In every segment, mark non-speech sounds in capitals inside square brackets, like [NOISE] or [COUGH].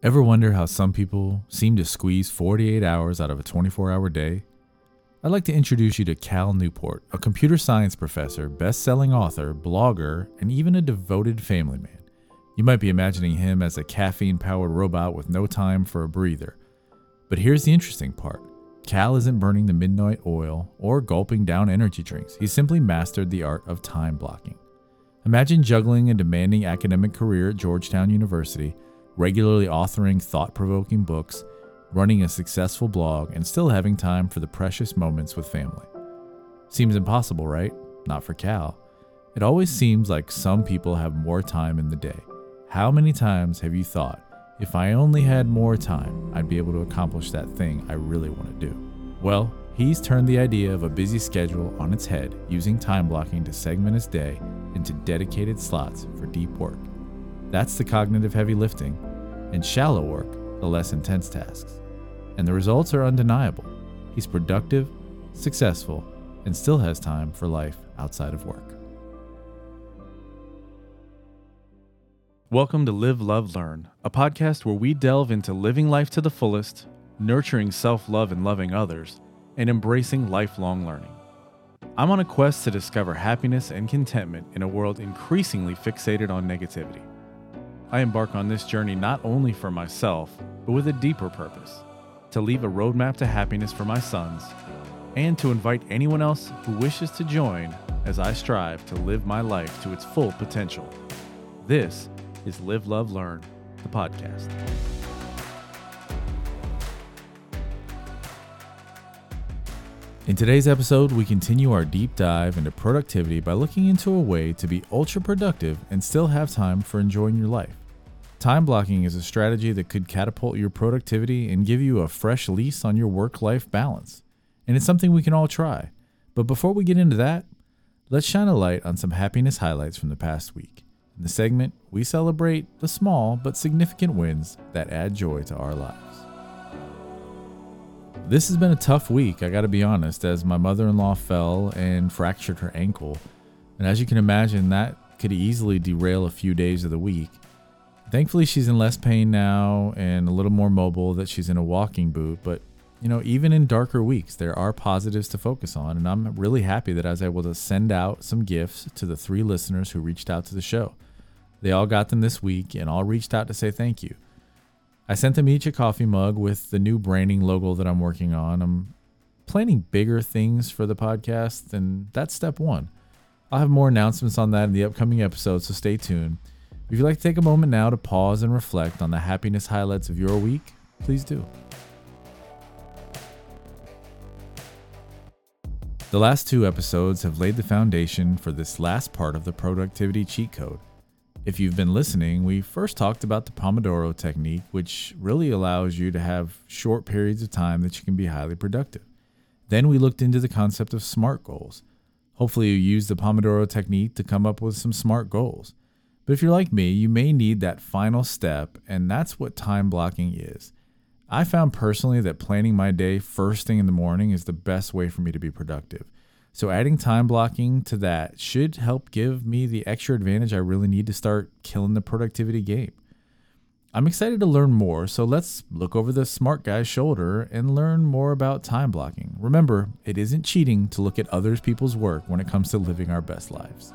Ever wonder how some people seem to squeeze 48 hours out of a 24 hour day? I'd like to introduce you to Cal Newport, a computer science professor, best selling author, blogger, and even a devoted family man. You might be imagining him as a caffeine powered robot with no time for a breather. But here's the interesting part Cal isn't burning the midnight oil or gulping down energy drinks. He's simply mastered the art of time blocking. Imagine juggling a demanding academic career at Georgetown University regularly authoring thought provoking books, running a successful blog, and still having time for the precious moments with family. Seems impossible, right? Not for Cal. It always seems like some people have more time in the day. How many times have you thought, if I only had more time, I'd be able to accomplish that thing I really want to do? Well, he's turned the idea of a busy schedule on its head using time blocking to segment his day into dedicated slots for deep work. That's the cognitive heavy lifting and shallow work, the less intense tasks. And the results are undeniable. He's productive, successful, and still has time for life outside of work. Welcome to Live, Love, Learn, a podcast where we delve into living life to the fullest, nurturing self love and loving others, and embracing lifelong learning. I'm on a quest to discover happiness and contentment in a world increasingly fixated on negativity. I embark on this journey not only for myself, but with a deeper purpose to leave a roadmap to happiness for my sons, and to invite anyone else who wishes to join as I strive to live my life to its full potential. This is Live, Love, Learn, the podcast. In today's episode, we continue our deep dive into productivity by looking into a way to be ultra productive and still have time for enjoying your life. Time blocking is a strategy that could catapult your productivity and give you a fresh lease on your work life balance. And it's something we can all try. But before we get into that, let's shine a light on some happiness highlights from the past week. In the segment, we celebrate the small but significant wins that add joy to our lives. This has been a tough week, I gotta be honest, as my mother in law fell and fractured her ankle. And as you can imagine, that could easily derail a few days of the week. Thankfully, she's in less pain now and a little more mobile that she's in a walking boot. But, you know, even in darker weeks, there are positives to focus on. And I'm really happy that I was able to send out some gifts to the three listeners who reached out to the show. They all got them this week and all reached out to say thank you. I sent them each a coffee mug with the new branding logo that I'm working on. I'm planning bigger things for the podcast, and that's step one. I'll have more announcements on that in the upcoming episode, so stay tuned. If you'd like to take a moment now to pause and reflect on the happiness highlights of your week, please do. The last two episodes have laid the foundation for this last part of the productivity cheat code. If you've been listening, we first talked about the Pomodoro technique, which really allows you to have short periods of time that you can be highly productive. Then we looked into the concept of SMART goals. Hopefully, you use the Pomodoro technique to come up with some SMART goals. But if you're like me, you may need that final step, and that's what time blocking is. I found personally that planning my day first thing in the morning is the best way for me to be productive. So adding time blocking to that should help give me the extra advantage I really need to start killing the productivity game. I'm excited to learn more, so let's look over the smart guy's shoulder and learn more about time blocking. Remember, it isn't cheating to look at other people's work when it comes to living our best lives.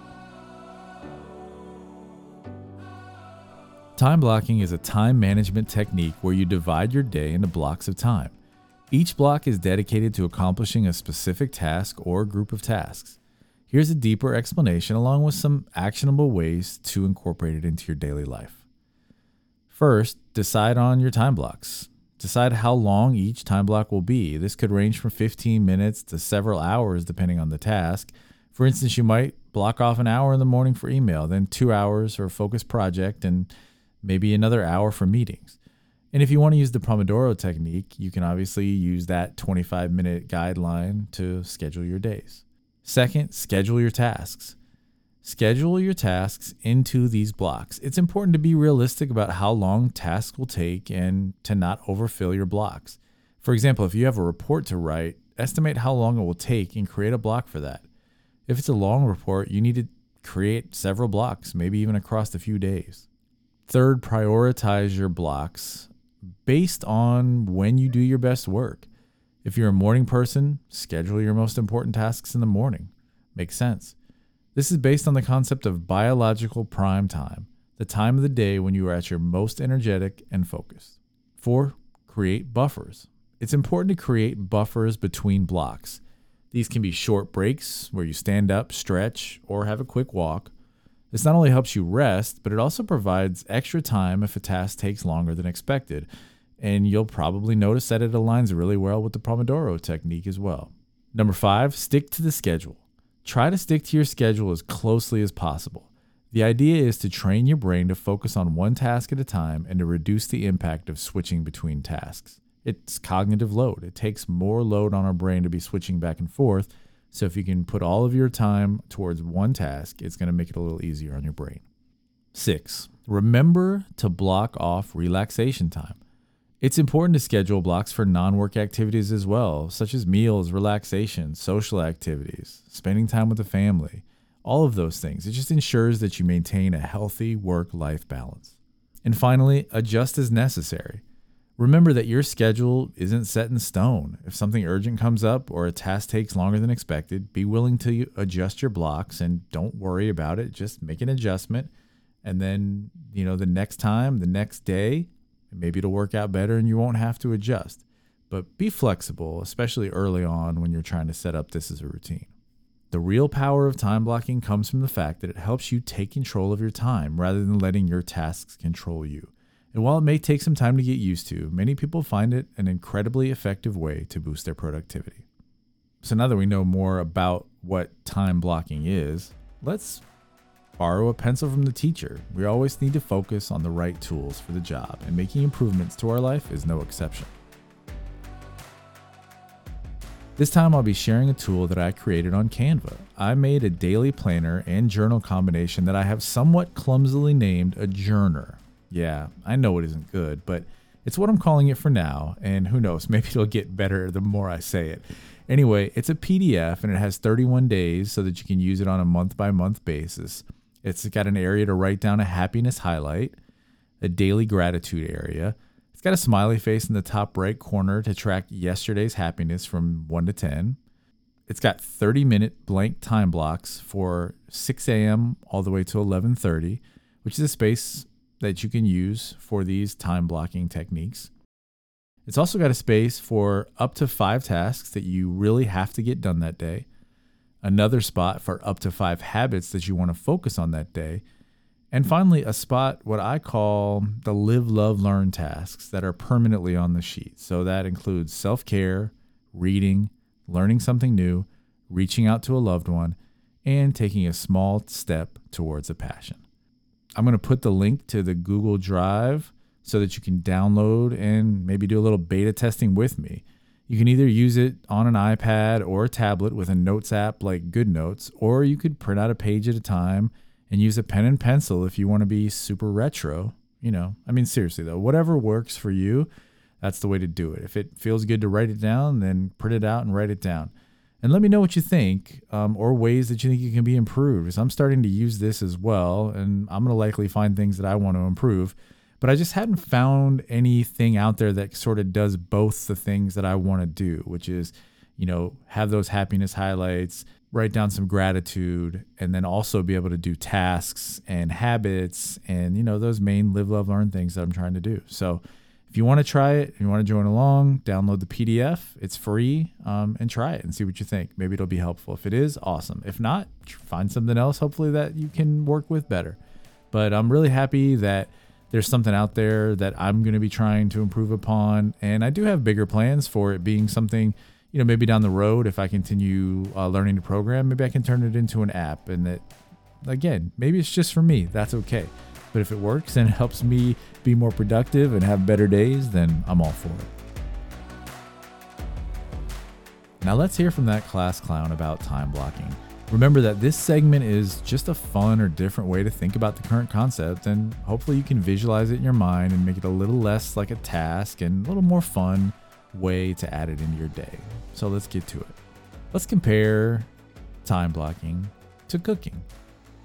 Time blocking is a time management technique where you divide your day into blocks of time. Each block is dedicated to accomplishing a specific task or group of tasks. Here's a deeper explanation along with some actionable ways to incorporate it into your daily life. First, decide on your time blocks. Decide how long each time block will be. This could range from 15 minutes to several hours depending on the task. For instance, you might block off an hour in the morning for email, then two hours for a focused project, and maybe another hour for meetings. And if you want to use the Pomodoro technique, you can obviously use that 25 minute guideline to schedule your days. Second, schedule your tasks. Schedule your tasks into these blocks. It's important to be realistic about how long tasks will take and to not overfill your blocks. For example, if you have a report to write, estimate how long it will take and create a block for that. If it's a long report, you need to create several blocks, maybe even across a few days. Third, prioritize your blocks based on when you do your best work. If you're a morning person, schedule your most important tasks in the morning. Makes sense. This is based on the concept of biological prime time, the time of the day when you are at your most energetic and focused. Four, create buffers. It's important to create buffers between blocks. These can be short breaks where you stand up, stretch, or have a quick walk. This not only helps you rest, but it also provides extra time if a task takes longer than expected. And you'll probably notice that it aligns really well with the Pomodoro technique as well. Number five, stick to the schedule. Try to stick to your schedule as closely as possible. The idea is to train your brain to focus on one task at a time and to reduce the impact of switching between tasks. It's cognitive load. It takes more load on our brain to be switching back and forth. So if you can put all of your time towards one task, it's going to make it a little easier on your brain. Six, remember to block off relaxation time. It's important to schedule blocks for non work activities as well, such as meals, relaxation, social activities, spending time with the family, all of those things. It just ensures that you maintain a healthy work life balance. And finally, adjust as necessary. Remember that your schedule isn't set in stone. If something urgent comes up or a task takes longer than expected, be willing to adjust your blocks and don't worry about it. Just make an adjustment. And then, you know, the next time, the next day, maybe it'll work out better and you won't have to adjust. But be flexible, especially early on when you're trying to set up this as a routine. The real power of time blocking comes from the fact that it helps you take control of your time rather than letting your tasks control you. And while it may take some time to get used to, many people find it an incredibly effective way to boost their productivity. So now that we know more about what time blocking is, let's Borrow a pencil from the teacher. We always need to focus on the right tools for the job, and making improvements to our life is no exception. This time I'll be sharing a tool that I created on Canva. I made a daily planner and journal combination that I have somewhat clumsily named a journer. Yeah, I know it isn't good, but it's what I'm calling it for now, and who knows, [LAUGHS] maybe it'll get better the more I say it. Anyway, it's a PDF and it has 31 days so that you can use it on a month by month basis. It's got an area to write down a happiness highlight, a daily gratitude area. It's got a smiley face in the top right corner to track yesterday's happiness from 1 to 10. It's got 30 minute blank time blocks for 6 a.m. all the way to 11:30, which is a space that you can use for these time blocking techniques. It's also got a space for up to 5 tasks that you really have to get done that day another spot for up to five habits that you want to focus on that day. And finally, a spot, what I call the live, love, learn tasks that are permanently on the sheet. So that includes self care, reading, learning something new, reaching out to a loved one, and taking a small step towards a passion. I'm going to put the link to the Google Drive so that you can download and maybe do a little beta testing with me. You can either use it on an iPad or a tablet with a notes app like GoodNotes, or you could print out a page at a time and use a pen and pencil if you want to be super retro. You know, I mean, seriously though, whatever works for you, that's the way to do it. If it feels good to write it down, then print it out and write it down. And let me know what you think um, or ways that you think it can be improved. Because I'm starting to use this as well, and I'm going to likely find things that I want to improve but I just hadn't found anything out there that sort of does both the things that I want to do, which is, you know, have those happiness highlights, write down some gratitude, and then also be able to do tasks and habits and, you know, those main live, love, learn things that I'm trying to do. So, if you want to try it, if you want to join along, download the PDF. It's free um, and try it and see what you think. Maybe it'll be helpful. If it is, awesome. If not, find something else, hopefully, that you can work with better. But I'm really happy that there's something out there that I'm going to be trying to improve upon. And I do have bigger plans for it being something, you know, maybe down the road, if I continue uh, learning to program, maybe I can turn it into an app. And that, again, maybe it's just for me. That's okay. But if it works and it [LAUGHS] helps me be more productive and have better days, then I'm all for it. Now let's hear from that class clown about time blocking. Remember that this segment is just a fun or different way to think about the current concept, and hopefully you can visualize it in your mind and make it a little less like a task and a little more fun way to add it into your day. So let's get to it. Let's compare time blocking to cooking.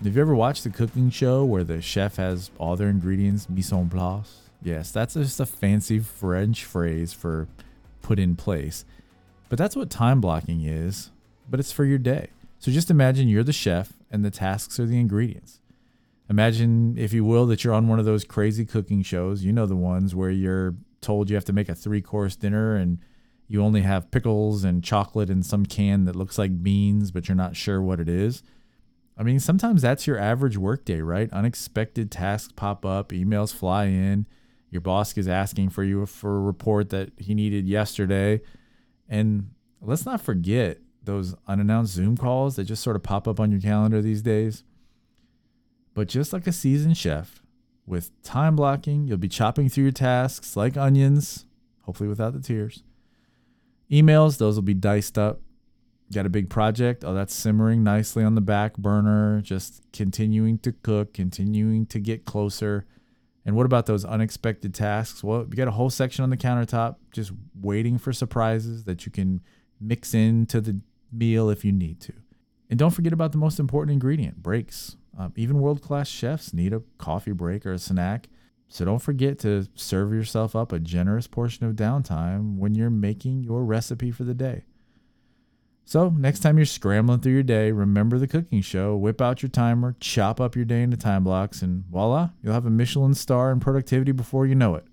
Have you ever watched the cooking show where the chef has all their ingredients mise en place? Yes, that's just a fancy French phrase for put in place. But that's what time blocking is, but it's for your day. So just imagine you're the chef and the tasks are the ingredients. Imagine, if you will, that you're on one of those crazy cooking shows. You know, the ones where you're told you have to make a three course dinner and you only have pickles and chocolate in some can that looks like beans, but you're not sure what it is. I mean, sometimes that's your average workday, right? Unexpected tasks pop up, emails fly in, your boss is asking for you for a report that he needed yesterday. And let's not forget those unannounced Zoom calls that just sort of pop up on your calendar these days. But just like a seasoned chef, with time blocking, you'll be chopping through your tasks like onions, hopefully without the tears. Emails, those will be diced up. Got a big project? Oh, that's simmering nicely on the back burner, just continuing to cook, continuing to get closer. And what about those unexpected tasks? Well, you got a whole section on the countertop just waiting for surprises that you can mix into the meal if you need to. And don't forget about the most important ingredient breaks. Um, even world class chefs need a coffee break or a snack. So don't forget to serve yourself up a generous portion of downtime when you're making your recipe for the day. So, next time you're scrambling through your day, remember the cooking show, whip out your timer, chop up your day into time blocks, and voila, you'll have a Michelin star in productivity before you know it.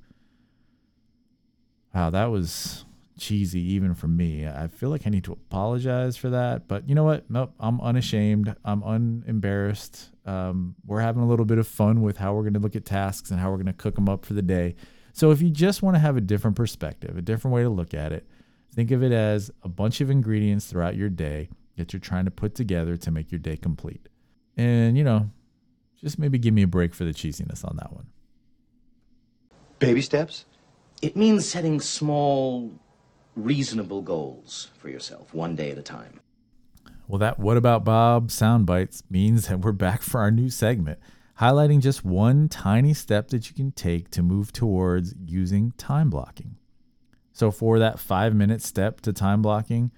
Wow, that was cheesy even for me. I feel like I need to apologize for that, but you know what? Nope, I'm unashamed. I'm unembarrassed. Um, we're having a little bit of fun with how we're going to look at tasks and how we're going to cook them up for the day. So if you just want to have a different perspective, a different way to look at it, think of it as a bunch of ingredients throughout your day that you're trying to put together to make your day complete. And, you know, just maybe give me a break for the cheesiness on that one. Baby steps? It means setting small, reasonable goals for yourself, one day at a time. Well, that What About Bob sound bites means that we're back for our new segment, highlighting just one tiny step that you can take to move towards using time blocking. So, for that five minute step to time blocking,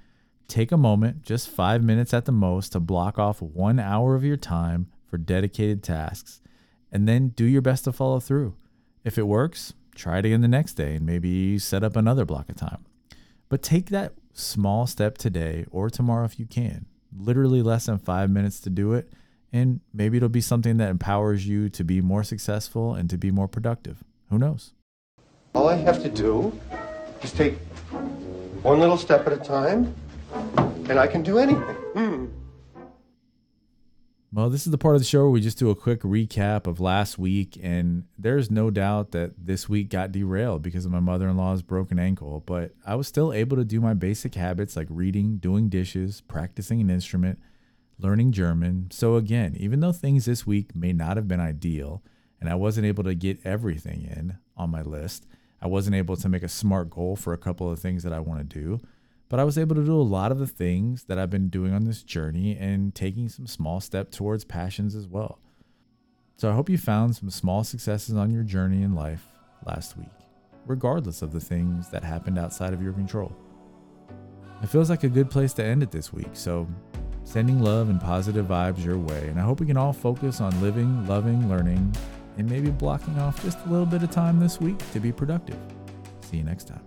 take a moment, just five minutes at the most, to block off one hour of your time for dedicated tasks, and then do your best to follow through. If it works, try it again the next day and maybe set up another block of time. But take that small step today or tomorrow if you can. Literally less than five minutes to do it. And maybe it'll be something that empowers you to be more successful and to be more productive. Who knows? All I have to do is take one little step at a time, and I can do anything. Hmm. Well, this is the part of the show where we just do a quick recap of last week, and there's no doubt that this week got derailed because of my mother in law's broken ankle. But I was still able to do my basic habits like reading, doing dishes, practicing an instrument, learning German. So, again, even though things this week may not have been ideal, and I wasn't able to get everything in on my list, I wasn't able to make a smart goal for a couple of things that I want to do but I was able to do a lot of the things that I've been doing on this journey and taking some small step towards passions as well. So I hope you found some small successes on your journey in life last week, regardless of the things that happened outside of your control. It feels like a good place to end it this week, so sending love and positive vibes your way, and I hope we can all focus on living, loving, learning, and maybe blocking off just a little bit of time this week to be productive. See you next time.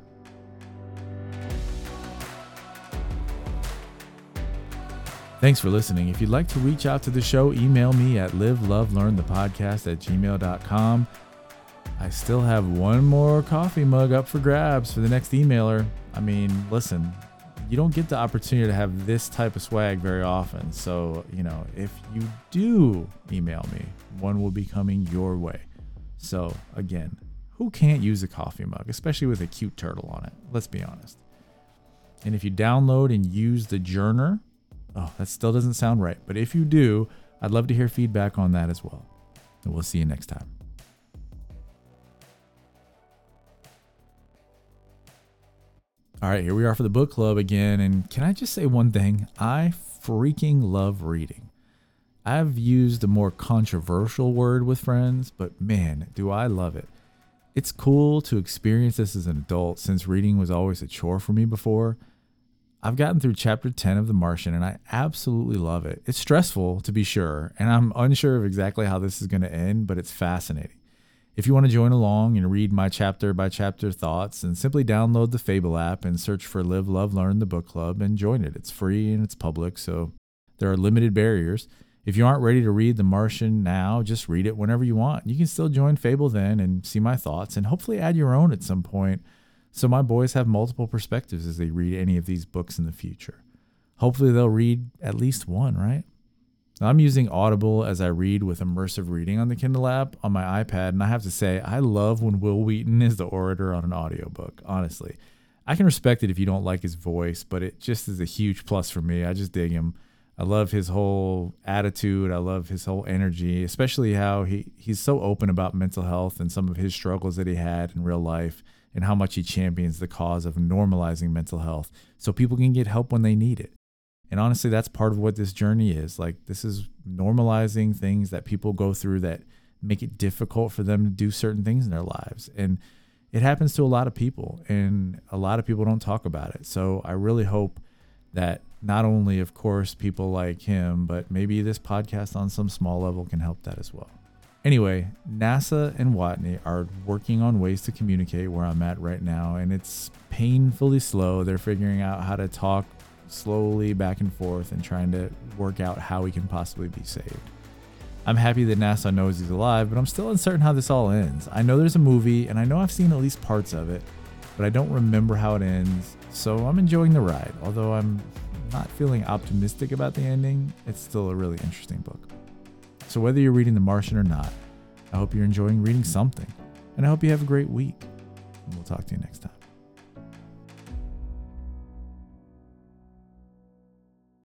Thanks for listening. If you'd like to reach out to the show, email me at livelovelearnthepodcast at gmail.com. I still have one more coffee mug up for grabs for the next emailer. I mean, listen, you don't get the opportunity to have this type of swag very often. So, you know, if you do email me, one will be coming your way. So, again, who can't use a coffee mug, especially with a cute turtle on it? Let's be honest. And if you download and use the Journer, Oh, that still doesn't sound right. But if you do, I'd love to hear feedback on that as well. And we'll see you next time. All right, here we are for the book club again. And can I just say one thing? I freaking love reading. I've used a more controversial word with friends, but man, do I love it. It's cool to experience this as an adult since reading was always a chore for me before. I've gotten through chapter 10 of The Martian and I absolutely love it. It's stressful, to be sure, and I'm unsure of exactly how this is going to end, but it's fascinating. If you want to join along and read my chapter by chapter thoughts, and simply download the Fable app and search for Live, Love, Learn the book club and join it. It's free and it's public, so there are limited barriers. If you aren't ready to read The Martian now, just read it whenever you want. You can still join Fable then and see my thoughts and hopefully add your own at some point so my boys have multiple perspectives as they read any of these books in the future. Hopefully they'll read at least one, right? I'm using Audible as I read with immersive reading on the Kindle app on my iPad, and I have to say, I love when Wil Wheaton is the orator on an audiobook, honestly. I can respect it if you don't like his voice, but it just is a huge plus for me. I just dig him. I love his whole attitude. I love his whole energy, especially how he, he's so open about mental health and some of his struggles that he had in real life and how much he champions the cause of normalizing mental health so people can get help when they need it. And honestly, that's part of what this journey is. Like, this is normalizing things that people go through that make it difficult for them to do certain things in their lives. And it happens to a lot of people, and a lot of people don't talk about it. So I really hope that not only, of course, people like him, but maybe this podcast on some small level can help that as well. Anyway, NASA and Watney are working on ways to communicate where I'm at right now, and it's painfully slow. They're figuring out how to talk slowly back and forth and trying to work out how he can possibly be saved. I'm happy that NASA knows he's alive, but I'm still uncertain how this all ends. I know there's a movie, and I know I've seen at least parts of it, but I don't remember how it ends, so I'm enjoying the ride. Although I'm not feeling optimistic about the ending, it's still a really interesting book. So, whether you're reading The Martian or not, I hope you're enjoying reading something, and I hope you have a great week. And we'll talk to you next time.